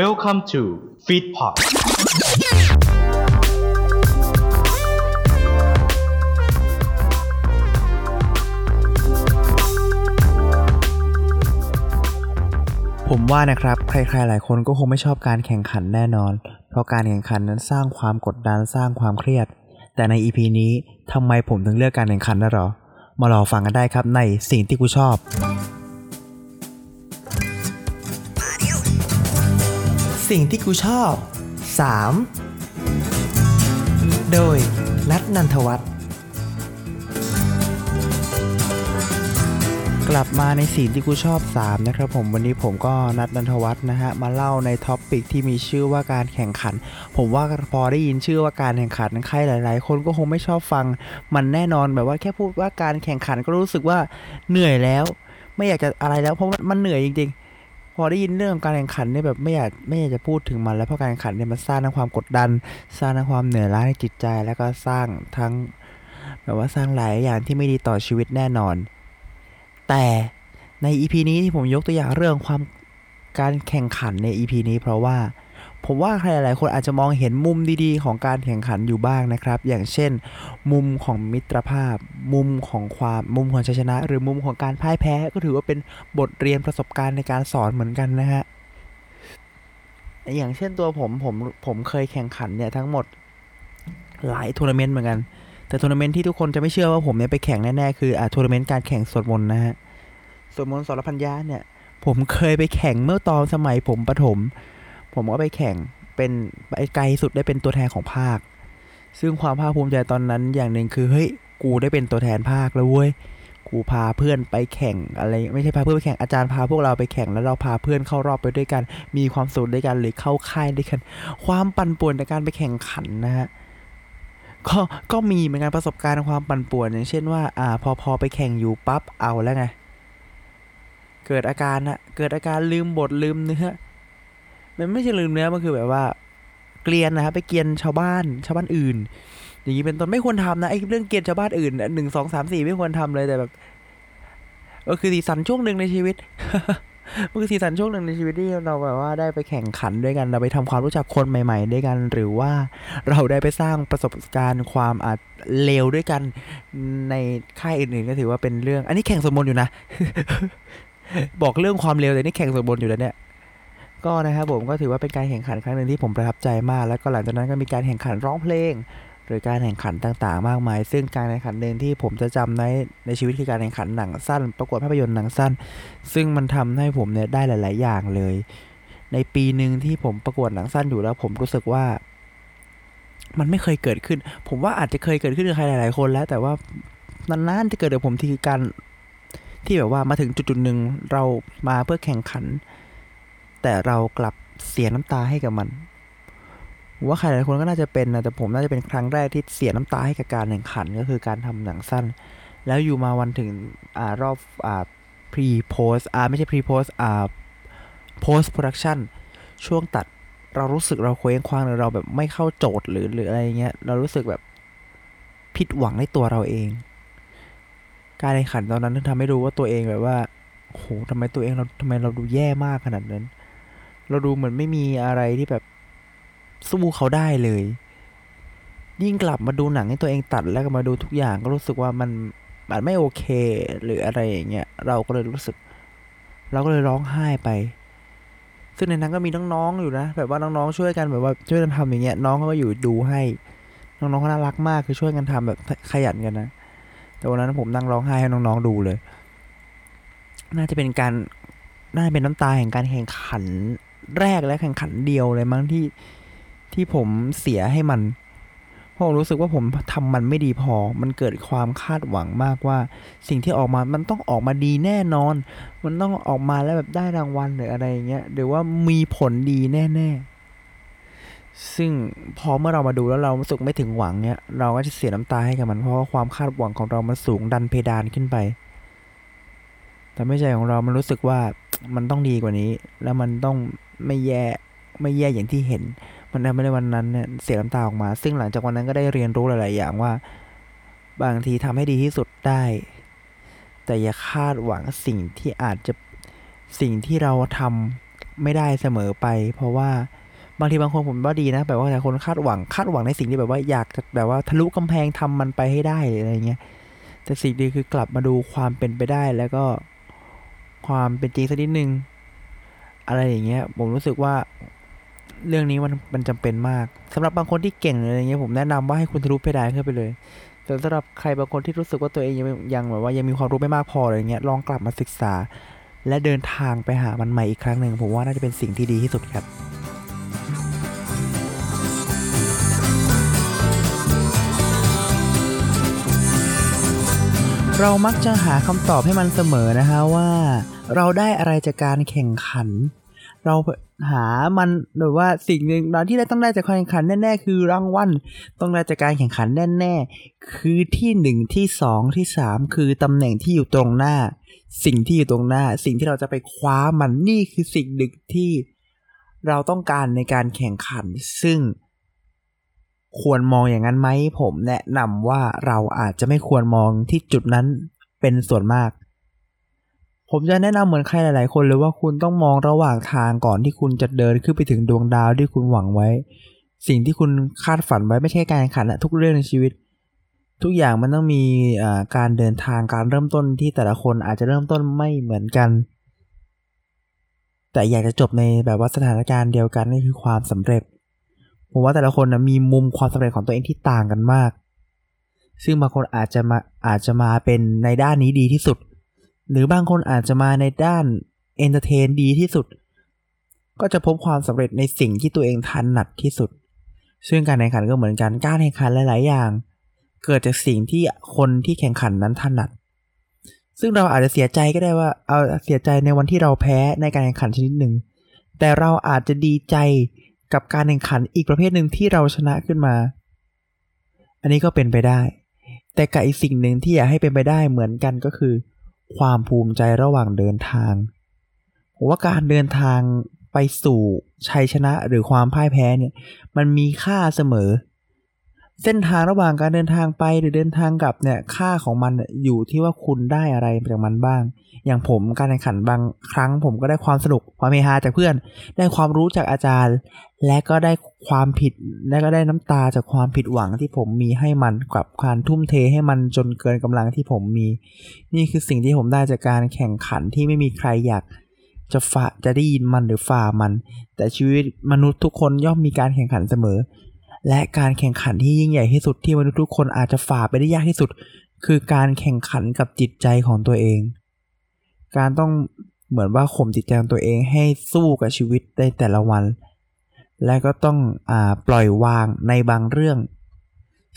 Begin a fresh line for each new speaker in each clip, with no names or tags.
Welcome to Feedpot
ผมว่านะครับ ใครๆ หลายคนก็คงไม่ชอบการแข่งขันแน่นอน เพราะการแข่งขันนั้นสร้างความกดดันสร้างความเครียด แต่ใน EP นี้ทำไมผมถึงเลือกการแข่งขันนะหรอ มารอฟังกันได้ครับในสิ่งที่กูชอบ
สิ่งที่กูชอบ 3 โดยนัทนันทวัฒน์
กลับมาในสิ่งที่กูชอบ 3 นะครับผมวันนี้ผมก็นัทนันทวัฒน์นะฮะ มาเล่าใน topic ที่มีชื่อว่าการแข่งขัน ผมว่าพอได้ยินชื่อว่าการแข่งขันใครหลาย ๆ คนก็คงไม่ชอบฟัง มันแน่นอนแบบว่าแค่พูดว่าการแข่งขันก็รู้สึกว่าเหนื่อยแล้ว ไม่อยากจะอะไรแล้วเพราะมันเหนื่อยจริง ๆ พอได้ยินเรื่องการแข่งขันเนี่ยแบบไม่อยากไม่อยากจะพูดถึงมันแล้วเพราะการแข่งขันเนี่ยมันสร้างทั้งความกดดัน สร้างทั้งความเหนื่อยล้าในจิตใจ แล้วก็สร้างทั้งแบบว่าสร้างหลายอย่างที่ไม่ดีต่อชีวิตแน่นอน แต่ใน EP นี้ที่ผมยกตัวอย่างเรื่องความการแข่งขันใน EP นี้เพราะว่า ผมว่าใครหลายคนอาจจะมองเห็นมุมดีๆ ของการแข่งขันอยู่บ้างนะครับ อย่างเช่น มุมของมิตรภาพ มุมของความมุมของชัยชนะ หรือมุมของการพ่ายแพ้ก็ถือว่าเป็นบทเรียนประสบการณ์ในการสอนเหมือนกันนะฮะอย่างเช่นตัวผมผมผมเคยแข่งขันเนี่ยทั้งหมดหลายทัวร์นาเมนต์เหมือนกัน แต่ทัวร์นาเมนต์ที่ทุกคนจะไม่เชื่อว่าผมเนี่ยไปแข่งแน่ๆคืออ่าทัวร์นาเมนต์การแข่งสวดมนต์นะฮะสวดมนต์สรพัญญาเนี่ย ผมเคยไปแข่งเมื่อตอนสมัยผมประถม ผมก็ไปแข่งเป็นไปไกลสุดได้เป็นตัวแทนของภาค ซึ่งความภาคภูมิใจตอนนั้นอย่างหนึ่งคือเฮ้ยกูได้เป็นตัวแทนภาคแล้วเว้ยกูพาเพื่อนไปแข่งอะไรไม่ใช่พาเพื่อนไปแข่งอาจารย์พาพวกเราไปแข่งแล้วเราพาเพื่อนเข้ารอบไปด้วยกัน มีความสุขด้วยกันหรือเข้าค่ายด้วยกัน ความปั่นป่วนในการไปแข่งขันนะฮะก็ก็มีเหมือนกันประสบการณ์ความปั่นป่วนอย่างเช่นว่า อ่า พอพอไปแข่งอยู่ปั๊บเอาแล้วไงเกิดอาการอะเกิดอาการลืมบทลืมเนื้อ มันไม่ใช่ลืมเนื้อมันคือแบบว่า เกลียนนะครับไปเกลียนชาวบ้านชาวบ้านอื่น อย่างนี้เป็นต้นไม่ควรทำนะไอ้เรื่องเกลียนชาวบ้านอื่นหนึ่งสองสามสี่ไม่ควรทำเลยแต่แบบก็คือสีสันช่วงหนึ่งในชีวิตมันคือสีสันช่วงหนึ่งในชีวิตที่เราแบบว่าได้ไปแข่งขันด้วยกันเราไปทำความรู้จักคนใหม่ ๆ ด้วยกัน หรือว่าเราได้ไปสร้างประสบการณ์ความอาจเลวด้วยกันในค่ายอื่นๆก็ถือว่าเป็นเรื่อง อันนี้แข่งสมมติอยู่นะ บอกเรื่องความเลวแต่นี่แข่งสมบนอยู่แล้วเนี่ย ก็นะครับผมก็ถือว่าเป็นการแข่งขันครั้งหนึ่งที่ผมประทับใจมาก แล้วก็หลังจากนั้นก็มีการแข่งขันร้องเพลง หรือการแข่งขันต่างๆ มากมาย ซึ่งการแข่งขันหนึ่งที่ผมจะจำในในชีวิตคือการแข่งขันหนังสั้น ประกวดภาพยนตร์หนังสั้น ซึ่งมันทำให้ผมเนี่ยได้หลาย ๆ อย่างเลย ในปีหนึ่งที่ผมประกวดหนังสั้นอยู่แล้ว ผมรู้สึกว่ามันไม่เคยเกิดขึ้น ผมว่าอาจจะเคยเกิดขึ้นกับใครหลาย ๆ คนแล้ว แต่ว่านานๆที่เกิดกับผมที่การที่แบบว่ามาถึงจุดๆหนึ่งเรามาเพื่อแข่งขัน แต่เรากลับเสียน้ำตาให้กับมัน ว่าใครหลายคนก็น่าจะเป็นนะแต่ผมน่าจะเป็นครั้งแรกที่เสียน้ำตาให้กับการแข่งขันก็คือการทำหนังสั้น แล้วอยู่มาวันถึงอ่ารอบอ่า pre post อ่าไม่ใช่ pre post อ่า post production ช่วงตัดเรารู้สึกเราเคว้งคว้างหรือเราแบบไม่เข้าโจทย์หรือหรืออะไรเงี้ยเรารู้สึกแบบผิดหวังในตัวเราเอง การแข่งขันตอนนั้นทำให้รู้ว่าตัวเองแบบว่าโหทำไมตัวเองเราทำไมเราดูแย่มากขนาดนั้น เราดูเหมือนไม่มีอะไรที่แบบสู้เขาได้เลย ยิ่งกลับมาดูหนังให้ตัวเองตัดแล้วก็มาดูทุกอย่างก็รู้สึกว่ามันมันไม่โอเค หรืออะไรอย่างเงี้ยเราก็เลยรู้สึก เราก็เลยร้องไห้ไป ซึ่งในนั้นก็มีน้องๆอยู่นะแบบว่าน้องๆช่วยกันแบบว่าช่วยกันทำอย่างเงี้ยน้องเขาก็อยู่ดูให้ น้องๆเขาน่ารักมากคือช่วยกันทำแบบขยันกันนะแต่วันนั้นผมนั่งร้องไห้ให้น้องๆดูเลย น่าจะเป็นการน่าจะเป็นน้ำตาแห่งการแข่งขัน แรกและแข่งขันเดียวเลยมั้งที่ที่ผมเสียให้มันเพราะผมรู้สึกว่าผมทำมันไม่ดีพอ มันเกิดความคาดหวังมากว่า สิ่งที่ออกมา มันต้องออกมาดีแน่นอน มันต้องออกมาแล้วแบบได้รางวัลหรืออะไรอย่างเงี้ย หรือว่ามีผลดีแน่ๆ ซึ่งพอเมื่อเรามาดูแล้วเรารู้สึกไม่ถึงหวังเนี้ย เราก็จะเสียน้ำตาให้กับมัน เพราะว่าความคาดหวังของเรามันสูงดันเพดานขึ้นไป แต่ไม่ใจของเรามันรู้สึกว่า มันต้องดีกว่านี้ แล้วมันต้องไม่แย่ไม่แย่อย่างที่เห็น มันทำให้ในวันนั้นเนี่ยเสียน้ำตาออกมา ซึ่งหลังจากวันนั้นก็ได้เรียนรู้หลาย ๆ อย่างว่า บางทีทำให้ดีที่สุดได้ แต่อย่าคาดหวังสิ่งที่อาจจะสิ่งที่เราทำไม่ได้เสมอไป เพราะว่าบางทีบางคนผมว่าดีนะแบบว่าแต่คนคาดหวังคาดหวังในสิ่งที่แบบว่าอยากจะแบบว่าทะลุกำแพงทำมันไปให้ได้อะไรเงี้ยแต่สิ่งดีคือกลับมาดูความเป็นไปได้แล้วก็ ความเป็นจริงสักนิดนึง อะไรอย่างเงี้ย ผมรู้สึกว่าเรื่องนี้มันมันจำเป็นมากสำหรับบางคนที่เก่งอะไรเงี้ยผมแนะนำว่าให้คุณทะลุเพดานขึ้นไปเลยแต่สำหรับใครบางคนที่รู้สึกว่าตัวเองยังยังแบบว่ายังมีความรู้ไม่มากพออะไรเงี้ยลองกลับมาศึกษา และเดินทางไปหามันใหม่อีกครั้งหนึ่งผมว่าน่าจะเป็นสิ่งที่ดีที่สุดครับ เรามักจะหาคำตอบให้มันเสมอนะฮะว่า เราได้อะไรจากการแข่งขัน เราหามันหรือว่าสิ่งหนึ่งเราที่ได้ต้องได้จากการแข่งขันแน่ๆคือรางวัลต้องได้จากการแข่งขันแน่ๆคือที่หนึ่งที่สองที่สามคือตำแหน่งที่อยู่ตรงหน้า สิ่งที่อยู่ตรงหน้า สิ่งที่เราจะไปคว้ามันนี่คือสิ่งหนึ่งที่เราต้องการในการแข่งขัน ซึ่ง ควรมองอย่างนั้นไหมผมแนะนำว่าเราอาจจะไม่ควรมองที่จุดนั้นเป็นส่วนมาก ผมจะแนะนำเหมือนใครหลาย ๆ คนเลยว่าคุณต้องมองระหว่างทางก่อนที่คุณจะเดินขึ้นไปถึงดวงดาวที่คุณหวังไว้ สิ่งที่คุณคาดฝันไว้ไม่ใช่การขันะทุกเรื่องในชีวิต ทุกอย่างมันต้องมีการเดินทางการเริ่มต้นที่แต่ละคนอาจจะเริ่มต้นไม่เหมือนกัน แต่อยากจะจบในแบบว่าสถานการณ์เดียวกันนี่คือความสำเร็จ ผมว่าแต่ละคนนะมีมุมความสำเร็จของตัวเองที่ต่างกันมาก ซึ่งบางคนอาจจะมาอาจจะมาเป็นในด้านนี้ดีที่สุด หรือบางคนอาจจะมาในด้าน entertain ดีที่สุด ก็จะพบความสำเร็จในสิ่งที่ตัวเองถนัดที่สุด ซึ่งการแข่งขันก็เหมือนกันการแข่งขันหลาย ๆ อย่าง เกิดจากสิ่งที่คนที่แข่งขันนั้นถนัด ซึ่งเราอาจจะเสียใจก็ได้ว่าเอาเสียใจในวันที่เราแพ้ในการแข่งขันชนิดหนึ่ง แต่เราอาจจะดีใจ กับการแข่งขันอีกประเภทหนึ่งที่เราชนะขึ้นมา อันนี้ก็เป็นไปได้ แต่กับอีกสิ่งหนึ่งที่อยากให้เป็นไปได้เหมือนกันก็คือ ความภูมิใจระหว่างเดินทางผมว่าการเดินทางไปสู่ชัยชนะหรือความพ่ายแพ้เนี่ย มันมีค่าเสมอ เส้นทางระหว่างการเดินทางไปหรือเดินทางกลับเนี่ยค่าของมันอยู่ที่ว่าคุณได้อะไรจากมันบ้าง อย่างผมการแข่งขันบางครั้ง ผมก็ได้ความสนุกความเฮฮาจากเพื่อน ได้ความรู้จากอาจารย์ และก็ได้ความผิดและก็ได้น้ำตาจากความผิดหวังที่ผมมีให้มันกับการทุ่มเทให้มันจนเกินกำลังที่ผมมี นี่คือสิ่งที่ผมได้จากการแข่งขันที่ไม่มีใครอยากจะฝ่าจะได้ยินมันหรือฝ่ามัน แต่ชีวิตมนุษย์ทุกคนย่อมมีการแข่งขันเสมอ และการแข่งขันที่ยิ่งใหญ่ที่สุดที่มนุษย์ทุกคนอาจจะฝ่าไปได้ยากที่สุด คือการแข่งขันกับจิตใจของตัวเอง การต้องเหมือนว่าข่มจิตใจของตัวเองให้สู้กับชีวิตในแต่ละวัน และก็ต้องอปล่อยวางในบางเรื่อง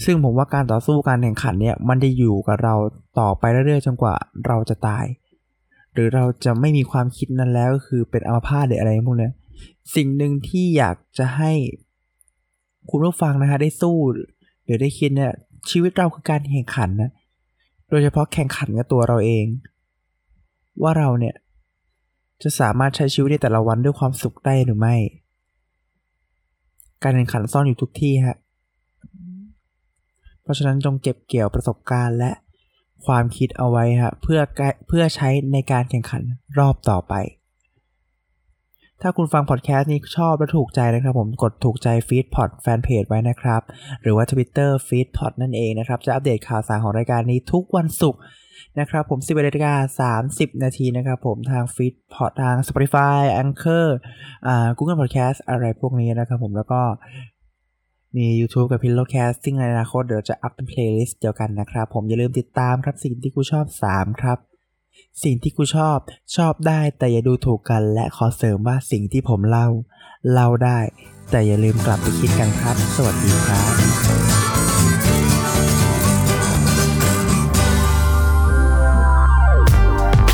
ซึ่งผมว่าการต่อสู้การแข่งขันเนี่ยมันจะอยู่กับเราต่อไปเรื่อยๆจนกว่าเราจะตาย หรือเราจะไม่มีความคิดนั้นแล้วก็คือเป็นอัมพาตหรืออะไรพวกนี้สิ่งหนึ่งที่อยากจะให้ คุณผู้ฟังนะฮะได้สู้หรือได้คิดเนี่ยชีวิตเราคือการแข่งขันนะโดยเฉพาะแข่งขันกับตัวเราเอง ว่าเราเนี่ยจะสามารถใช้ชีวิตในแต่ละวันด้วยความสุขได้หรือไม่ การแข่งขันซ่อนอยู่ทุกที่ฮะ เพราะฉะนั้นจงเก็บเกี่ยวประสบการณ์และความคิดเอาไว้ฮะเพื่อเพื่อใช้ในการแข่งขันรอบต่อไป ถ้าคุณฟังพอดแคสต์นี้ชอบและถูกใจนะครับผมกดถูกใจฟีดพอดแฟนเพจไว้นะครับ หรือว่า Twitter ฟีดพอดนั่นเองนะครับ จะอัปเดตข่าวสารของรายการนี้ทุกวันศุกร์นะครับผม11นาฬิกา30 นาทีนะครับผมทางฟีดพอดทาง Spotify Anchor อ่า Google Podcast อะไรพวกนี้นะครับผมแล้วก็มี YouTube กับ Pillowcast ซึ่งในอนาคตเดี๋ยวจะอัพเป็น playlist เดียวกันนะครับผมอย่าลืมติดตามครับสิ่งที่กูชอบ 3 ครับ สิ่งที่กูชอบชอบได้แต่อย่าดูถูกกันและขอเสริมว่าสิ่งที่ผมเล่า เล่าได้ แต่อย่าลืมกลับไปคิดกันครับ สวัสดีครับ